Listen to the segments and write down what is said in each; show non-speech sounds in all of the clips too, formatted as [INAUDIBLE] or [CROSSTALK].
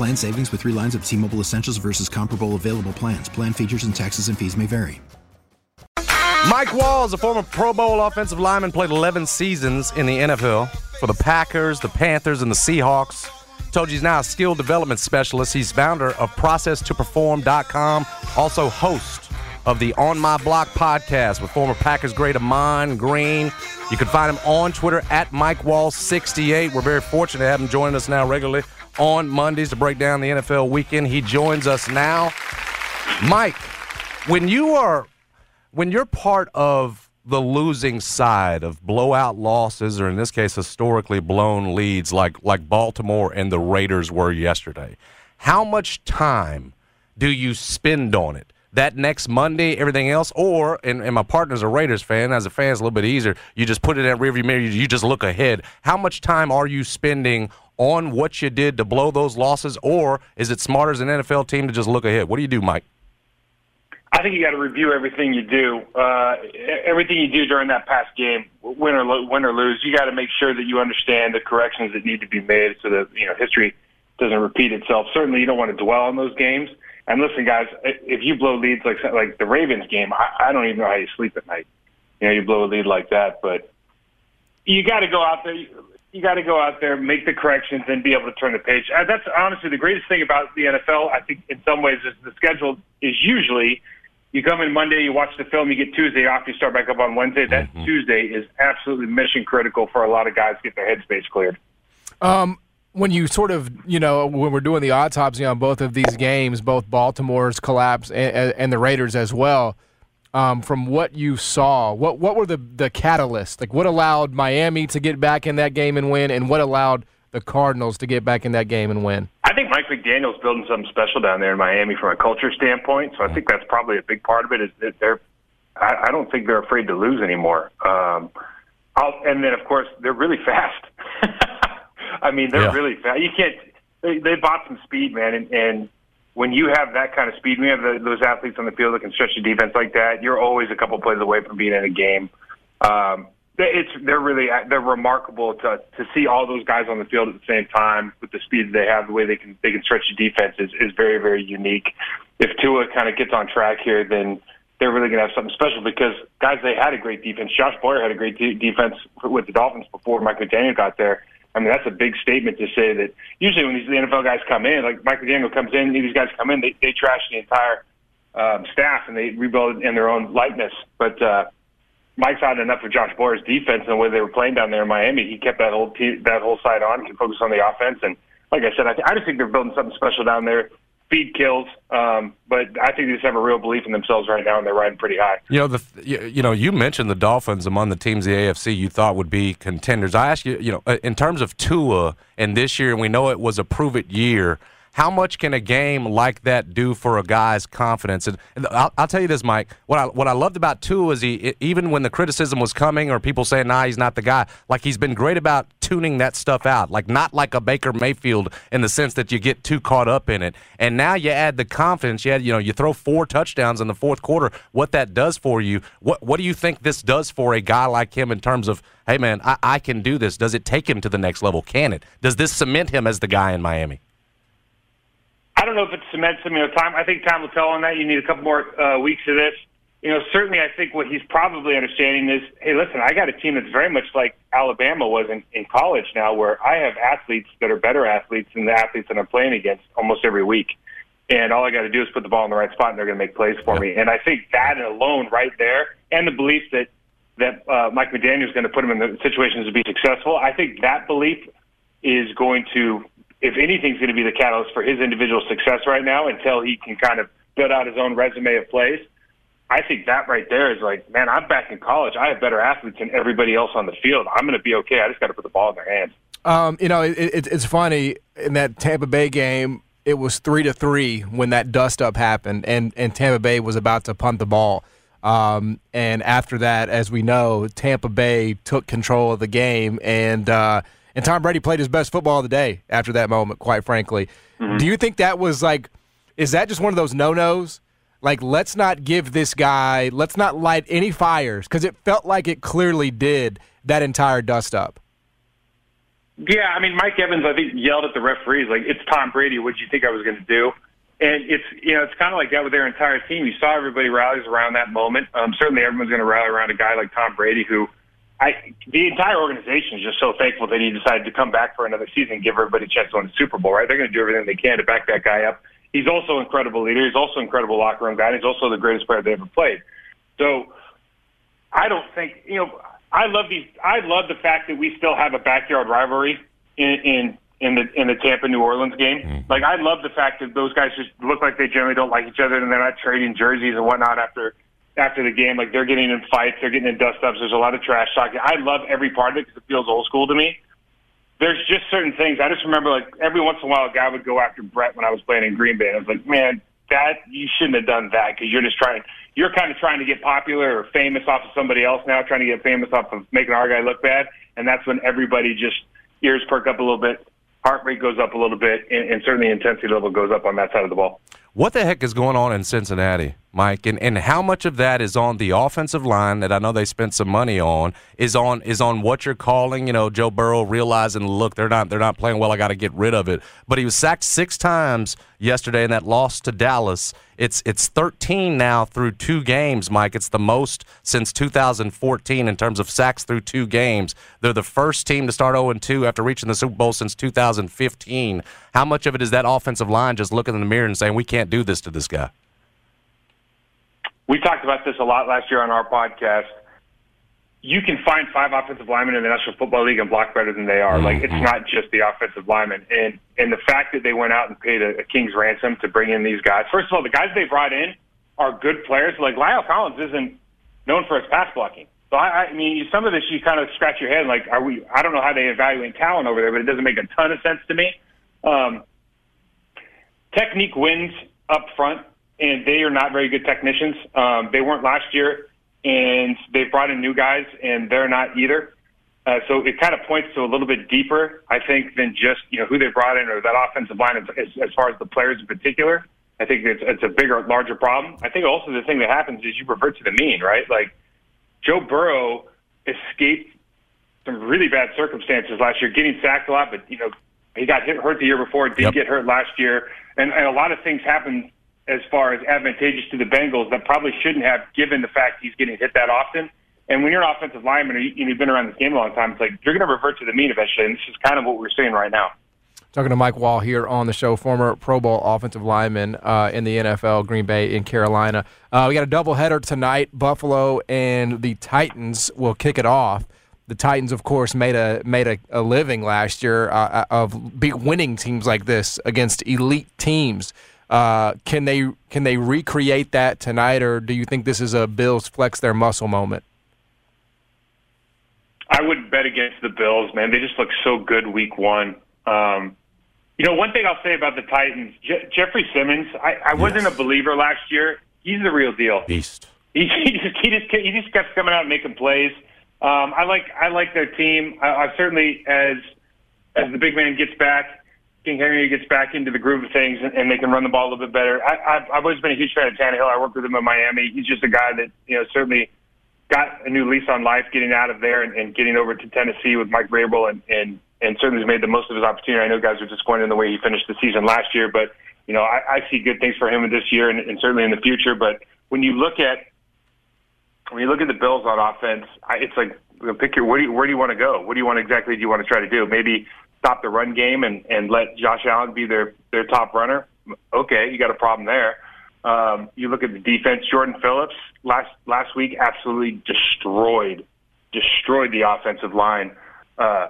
Plan savings with three lines of T Mobile Essentials versus comparable available plans. Plan features and taxes and fees may vary. Mike Wahle, a former Pro Bowl offensive lineman, played 11 seasons in the NFL for the Packers, the Panthers, and the Seahawks. Told you he's now a skill development specialist. He's founder of ProcessToPerform.com, also host of the On My Block podcast with former Packers great Ahman Green. You can find him on Twitter at Mike Wahle68. We're very fortunate to have him joining us now regularly on Mondays to break down the NFL weekend. He joins us now. Mike, when you are when you're part of the losing side of blowout losses, or in this case, historically blown leads, like like Baltimore and the Raiders were yesterday, how much time do you spend on it? That next Monday, everything else, or and, and my partner's a Raiders fan. As a fan, it's a little bit easier. You just put it in rearview mirror. You, you just look ahead. How much time are you spending on what you did to blow those losses, or is it smarter as an NFL team to just look ahead? What do you do, Mike? I think you got to review everything you do. Uh, everything you do during that past game, win or lo- win or lose, you got to make sure that you understand the corrections that need to be made so that you know history doesn't repeat itself. Certainly, you don't want to dwell on those games. And listen, guys, if you blow leads like like the Ravens game, I, I don't even know how you sleep at night. You know, you blow a lead like that, but you got to go out there. You got to go out there, make the corrections, and be able to turn the page. Uh, that's honestly the greatest thing about the NFL. I think in some ways is the schedule is usually you come in Monday, you watch the film, you get Tuesday off, you start back up on Wednesday. That mm-hmm. Tuesday is absolutely mission critical for a lot of guys to get their headspace cleared. Um, when you sort of, you know, when we're doing the autopsy on both of these games, both Baltimore's collapse and, and the Raiders as well, um, from what you saw, what what were the the catalysts? Like, what allowed Miami to get back in that game and win, and what allowed the Cardinals to get back in that game and win? I think Mike McDaniel's building something special down there in Miami from a culture standpoint. So I think that's probably a big part of it. Is that they're, I, I don't think they're afraid to lose anymore. Um, I'll, and then of course they're really [LAUGHS] fast. I mean, they're yeah. really fast. You can't. They, they bought some speed, man, and, and when you have that kind of speed, you have the, those athletes on the field that can stretch the defense like that, you're always a couple plays away from being in a game. Um, it's they're really they're remarkable to to see all those guys on the field at the same time with the speed they have, the way they can they can stretch the defense is is very very unique. If Tua kind of gets on track here, then they're really going to have something special because guys they had a great defense. Josh Boyer had a great de- defense with the Dolphins before Mike McDaniel got there. I mean that's a big statement to say that usually when these the NFL guys come in, like Mike McDaniel comes in, these guys come in, they they trash the entire um, staff and they rebuild in their own likeness, but. uh Mike's had enough of Josh Boyer's defense and the way they were playing down there in Miami. He kept that whole team, that whole side on, can focus on the offense. And like I said, I, th- I just think they're building something special down there. Speed kills, um, but I think they just have a real belief in themselves right now, and they're riding pretty high. You know, the you, you know, you mentioned the Dolphins among the teams the AFC you thought would be contenders. I ask you, you know, uh, in terms of Tua and this year, and we know it was a prove it year how much can a game like that do for a guy's confidence? And, I'll, I'll, tell you this, Mike. What I what I loved about Tua is he even when the criticism was coming or people saying, "Nah, he's not the guy." Like he's been great about tuning that stuff out. Like not like a Baker Mayfield in the sense that you get too caught up in it. And now you add the confidence. You add, you know, you throw four touchdowns in the fourth quarter. What that does for you? What what do you think this does for a guy like him in terms of, hey man, I, I can do this. Does it take him to the next level? Can it? Does this cement him as the guy in Miami? I don't know if it cements him. You know, time. I think time will tell on that. You need a couple more uh, weeks of this. You know, certainly, I think what he's probably understanding is, hey, listen, I got a team that's very much like Alabama was in, in college now, where I have athletes that are better athletes than the athletes that I'm playing against almost every week. and all I got to do is put the ball in the right spot, and they're going to make plays for me. And I think that alone, right there, and the belief that that uh, Mike McDaniel is going to put him in the situations to be successful. I think that belief is going to, if anything's going to be the catalyst for his individual success right now until he can kind of build out his own resume of plays. I think that right there is like, man, I'm back in college. I have better athletes than everybody else on the field. I'm going to be okay. I just got to put the ball in their hands. Um, you know, it, it, it's funny in that Tampa Bay game. It was three to three when that dust up happened, and and Tampa Bay was about to punt the ball. Um, and after that, as we know, Tampa Bay took control of the game, and uh, and Tom Brady played his best football of the day after that moment. Quite frankly, mm-hmm. do you think that was like, is that just one of those no nos? Like, let's not give this guy, let's not light any fires because it felt like it clearly did that entire dust up. Yeah, I mean, Mike Evans, I think, yelled at the referees like, "It's Tom Brady. What do you think I was going to do?" And it's you know it's kind of like that with their entire team. You saw everybody rallies around that moment. Um, certainly, everyone's going to rally around a guy like Tom Brady, who I the entire organization is just so thankful that he decided to come back for another season, give everybody a chance to win the Super Bowl. Right? They're going to do everything they can to back that guy up. He's also an incredible leader. He's also an incredible locker room guy. He's also the greatest player they ever played. So I don't think you know. I love these. I love the fact that we still have a backyard rivalry in, in in the in the Tampa New Orleans game. Mm-hmm. Like I love the fact that those guys just look like they generally don't like each other and they're not trading jerseys and whatnot after after the game. Like they're getting in fights, they're getting in dust ups. There's a lot of trash talking. I love every part of it because it feels old school to me. There's just certain things. I just remember like every once in a while a guy would go after Brett when I was playing in Green Bay. I was like, man, that you shouldn't have done that because you're just trying. You're kind of trying to get popular or famous off of somebody else now, trying to get famous off of making our guy look bad. And that's when everybody just ears perk up a little bit heart rate goes up a little bit, and, and certainly intensity level goes up on that side of the ball. What the heck is going on in Cincinnati, Mike? And and how much of that is on the offensive line that I know they spent some money on is on is on what you're calling, you know, Joe Burrow realizing, look, they're not they're not playing well. I got to get rid of it. But he was sacked six times yesterday in that loss to Dallas. It's it's 13 now through two games, Mike. It's the most since 2014 in terms of sacks through two games. They're the first team to start 0 2 after reaching the Super Bowl since 2015. How much of it is that offensive line just looking in the mirror and saying we can't do this to this guy? We talked about this a lot last year on our podcast. You can find five offensive linemen in the National Football League and block better than they are. Mm-hmm. Like it's mm-hmm. not just the offensive linemen, and and the fact that they went out and paid a, a king's ransom to bring in these guys. First of all, the guys they brought in are good players. Like La'el Collins isn't known for his pass blocking. So I, I mean, some of this you kind of scratch your head. Like, are we? I don't know how they evaluate talent over there, but it doesn't make a ton of sense to me. Um, technique wins up front, and they are not very good technicians. Um, they weren't last year, and they brought in new guys, and they're not either. Uh, so it kind of points to a little bit deeper, I think, than just you know who they brought in or that offensive line as, as far as the players in particular. I think it's, it's a bigger, larger problem. I think also the thing that happens is you revert to the mean, right? Like Joe Burrow escaped some really bad circumstances last year, getting sacked a lot, but you know he got hit, hurt the year before, did yep. get hurt last year, and, and a lot of things happened as far as advantageous to the Bengals that probably shouldn't have, given the fact he's getting hit that often. And when you're an offensive lineman and you, you've been around this game a long time, it's like you're going to revert to the mean eventually, and this is kind of what we're seeing right now. Talking to Mike Wahle here on the show, former Pro Bowl offensive lineman uh, in the NFL, Green Bay in Carolina. Uh, we got a doubleheader tonight. Buffalo and the Titans will kick it off the Titans, of course, made a made a, a living last year uh, uh of big winning teams like this against elite teams. Uh, can they can they recreate that tonight, or do you think this is a Bills flex their muscle moment? I would bet against the Bills, man. They just look so good week one. Um, you know, one thing I'll say about the Titans, Je- Jeffery Simmons. I, I wasn't a believer last year. He's the real deal. Beast. He, [LAUGHS] he just he just he just kept coming out and making plays. Um, I like I like their team. I, I certainly as as the big man gets back, King Henry gets back into the groove of things, and, and they can run the ball a little bit better. I, I've, I've always been a huge fan of Tannehill. I worked with him in Miami. He's just a guy that you know certainly got a new lease on life, getting out of there and, and getting over to Tennessee with Mike Vrabel, and and and certainly has made the most of his opportunity. I know guys are disappointed in the way he finished the season last year, but you know I, I see good things for him this year and, and certainly in the future. But when you look at when you look at the Bills on offense, I, it's like pick your where do you, where do you want to go? What do you want exactly? Do you want to try to do? Maybe stop the run game and and let Josh Allen be their their top runner. okay, you got a problem there. Um, you look at the defense. Jordan Phillips last last week absolutely destroyed destroyed the offensive line uh,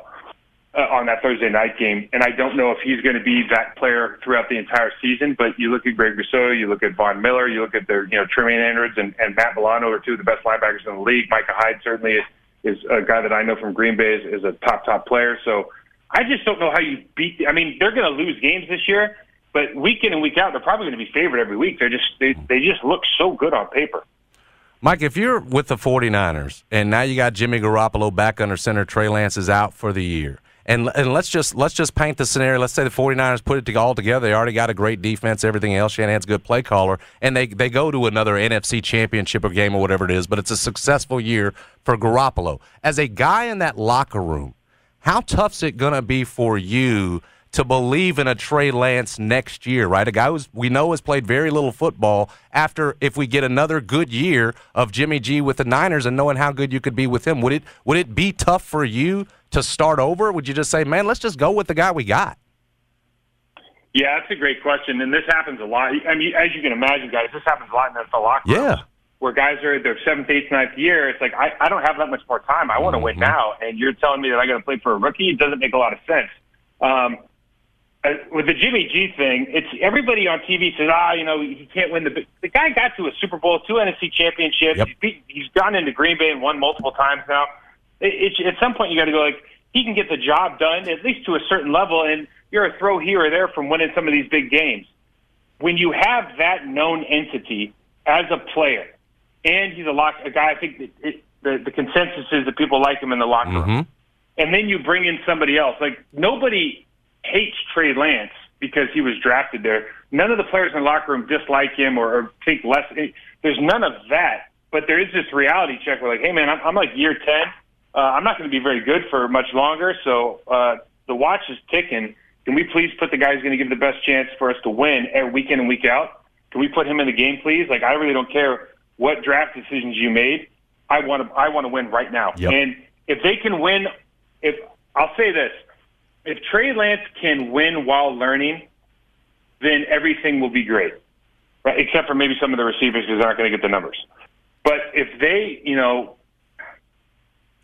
uh, on that Thursday night game. And I don't know if he's going to be that player throughout the entire season. But you look at Greg Rousseau, you look at Von Miller, you look at their you know Tremaine Edmunds and, and Matt Milano are two of the best linebackers in the league. Micah Hyde certainly is, is a guy that I know from Green Bay is, is a top top player. So I just don't know how you beat. I mean, they're going to lose games this year. But week in and week out, they're probably going to be favored every week. They're just they, they just look so good on paper. Mike, if you're with the 49ers and now you got Jimmy Garoppolo back under center, Trey Lance is out for the year. And, and let's just let's just paint the scenario. Let's say the 49ers put it all together. They already got a great defense, everything else. Shanahan's a good play caller, and they, they go to another NFC championship or game or whatever it is, but it's a successful year for Garoppolo. As a guy in that locker room, how tough's it going to be for you – to believe in a Trey Lance next year, right? A guy who we know has played very little football after if we get another good year of Jimmy G with the Niners and knowing how good you could be with him, would it would it be tough for you to start over? Would you just say, man, let's just go with the guy we got? Yeah, that's a great question, and this happens a lot. I mean, as you can imagine, guys, this happens a lot in the locker room. Yeah. Where guys are their seventh, eighth, ninth year, it's like I, I don't have that much more time. I want to mm-hmm. win now, and you're telling me that I got to play for a rookie. It doesn't make a lot of sense. Um, uh, with the Jimmy G thing, it's everybody on TV says, ah, you know, he can't win the. The guy got to a Super Bowl, two NFC championships. Yep. He's, he's gone into Green Bay and won multiple times now. It, it, at some point, you got to go like he can get the job done at least to a certain level, and you're a throw here or there from winning some of these big games. When you have that known entity as a player, and he's a lock, a guy, I think that it, the the consensus is that people like him in the locker room, mm-hmm. and then you bring in somebody else. Like nobody hates Trey Lance because he was drafted there. None of the players in the locker room dislike him or, or think less. There's none of that. But there is this reality check where, like, hey, man, I'm, I'm like year 10. Uh, I'm not going to be very good for much longer. So uh, the watch is ticking. Can we please put the guy who's going to give the best chance for us to win every week in and week out? Can we put him in the game, please? Like, I really don't care what draft decisions you made. I want to. I want to win right now. Yep. And if they can win, if I'll say this, if Trey Lance can win while learning, then everything will be great, right? Except for maybe some of the receivers because they're not going to get the numbers. But if they, you know,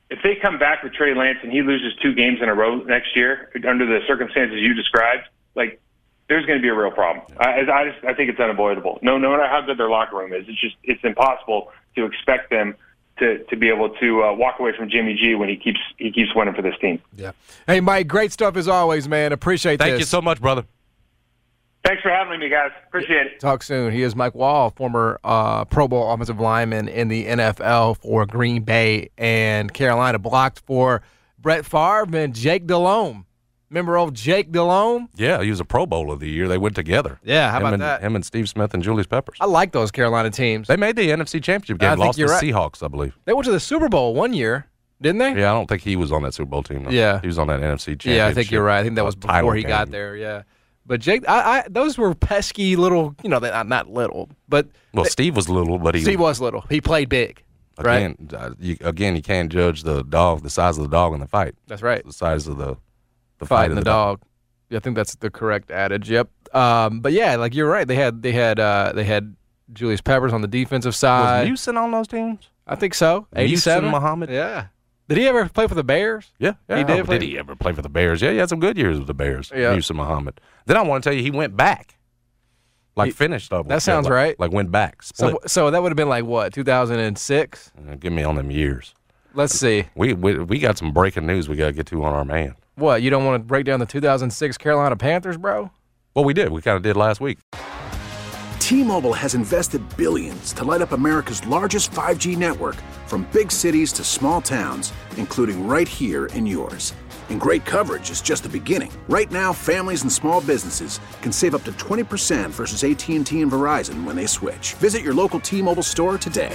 if they come back with Trey Lance and he loses two games in a row next year under the circumstances you described, like there's going to be a real problem. I, I just I think it's unavoidable. No, no matter how good their locker room is, it's just it's impossible to expect them to, to be able to uh, walk away from Jimmy G when he keeps he keeps winning for this team. Yeah. Hey, Mike, great stuff as always, man. Appreciate Thank this. you so much, brother. Thanks for having me, guys. Appreciate it. Talk soon. He is Mike Wahle, former uh, Pro Bowl offensive lineman in the NFL for Green Bay and Carolina, blocked for Brett Favre and Jake Delhomme. Remember old Jake Delhomme? Yeah, he was a Pro Bowl of the year. They went together. Yeah, how him about and, that? Him and Steve Smith and Julius Peppers. I like those Carolina teams. They made the NFC Championship game. I lost think the right. Seahawks, I believe. They went to the Super Bowl one year, didn't they? Yeah, I don't think he was on that Super Bowl team. Though. Yeah. he was on that NFC Championship. Yeah, I think you're right. I think that uh, was before he got there. Yeah, but Jake, I, I those were pesky little. You know, not not little, but Well, they- Steve was little, but he Steve was little. He played big. Right. again. Uh, you, again, you can't judge the dog, the size of the dog in the fight. That's right. The size of the the fight, Fighting of the dog. Yeah, I think that's the correct adage. Yep. Um, but yeah, like you're right. They had they had uh, they had Julius Peppers on the defensive side. Was. Muhsin on those teams? I think so. Eighty-seven. Muhammad? Yeah. Did he ever play for the Bears? Yeah, yeah. He did play- did he ever play for the Bears? Yeah, he had some good years with the Bears. Yeah. Muhsin Muhammad. Then I want to tell you, he went back, like He- finished up. that sounds like- right. Like went back. So so that would have been like what 2006. Uh, give me on them years. Let's see. We, we we got some breaking news we got to get to on our man. What you don't want to break down the 2006 Carolina Panthers, bro? Well, we did. We kind of did last week. T-Mobile has invested billions to light up America's largest 5G network from big cities to small towns, including right here in yours. And great coverage is just the beginning. Right now, families and small businesses can save up to 20% versus AT&T and Verizon when they switch. Visit your local T-Mobile store today.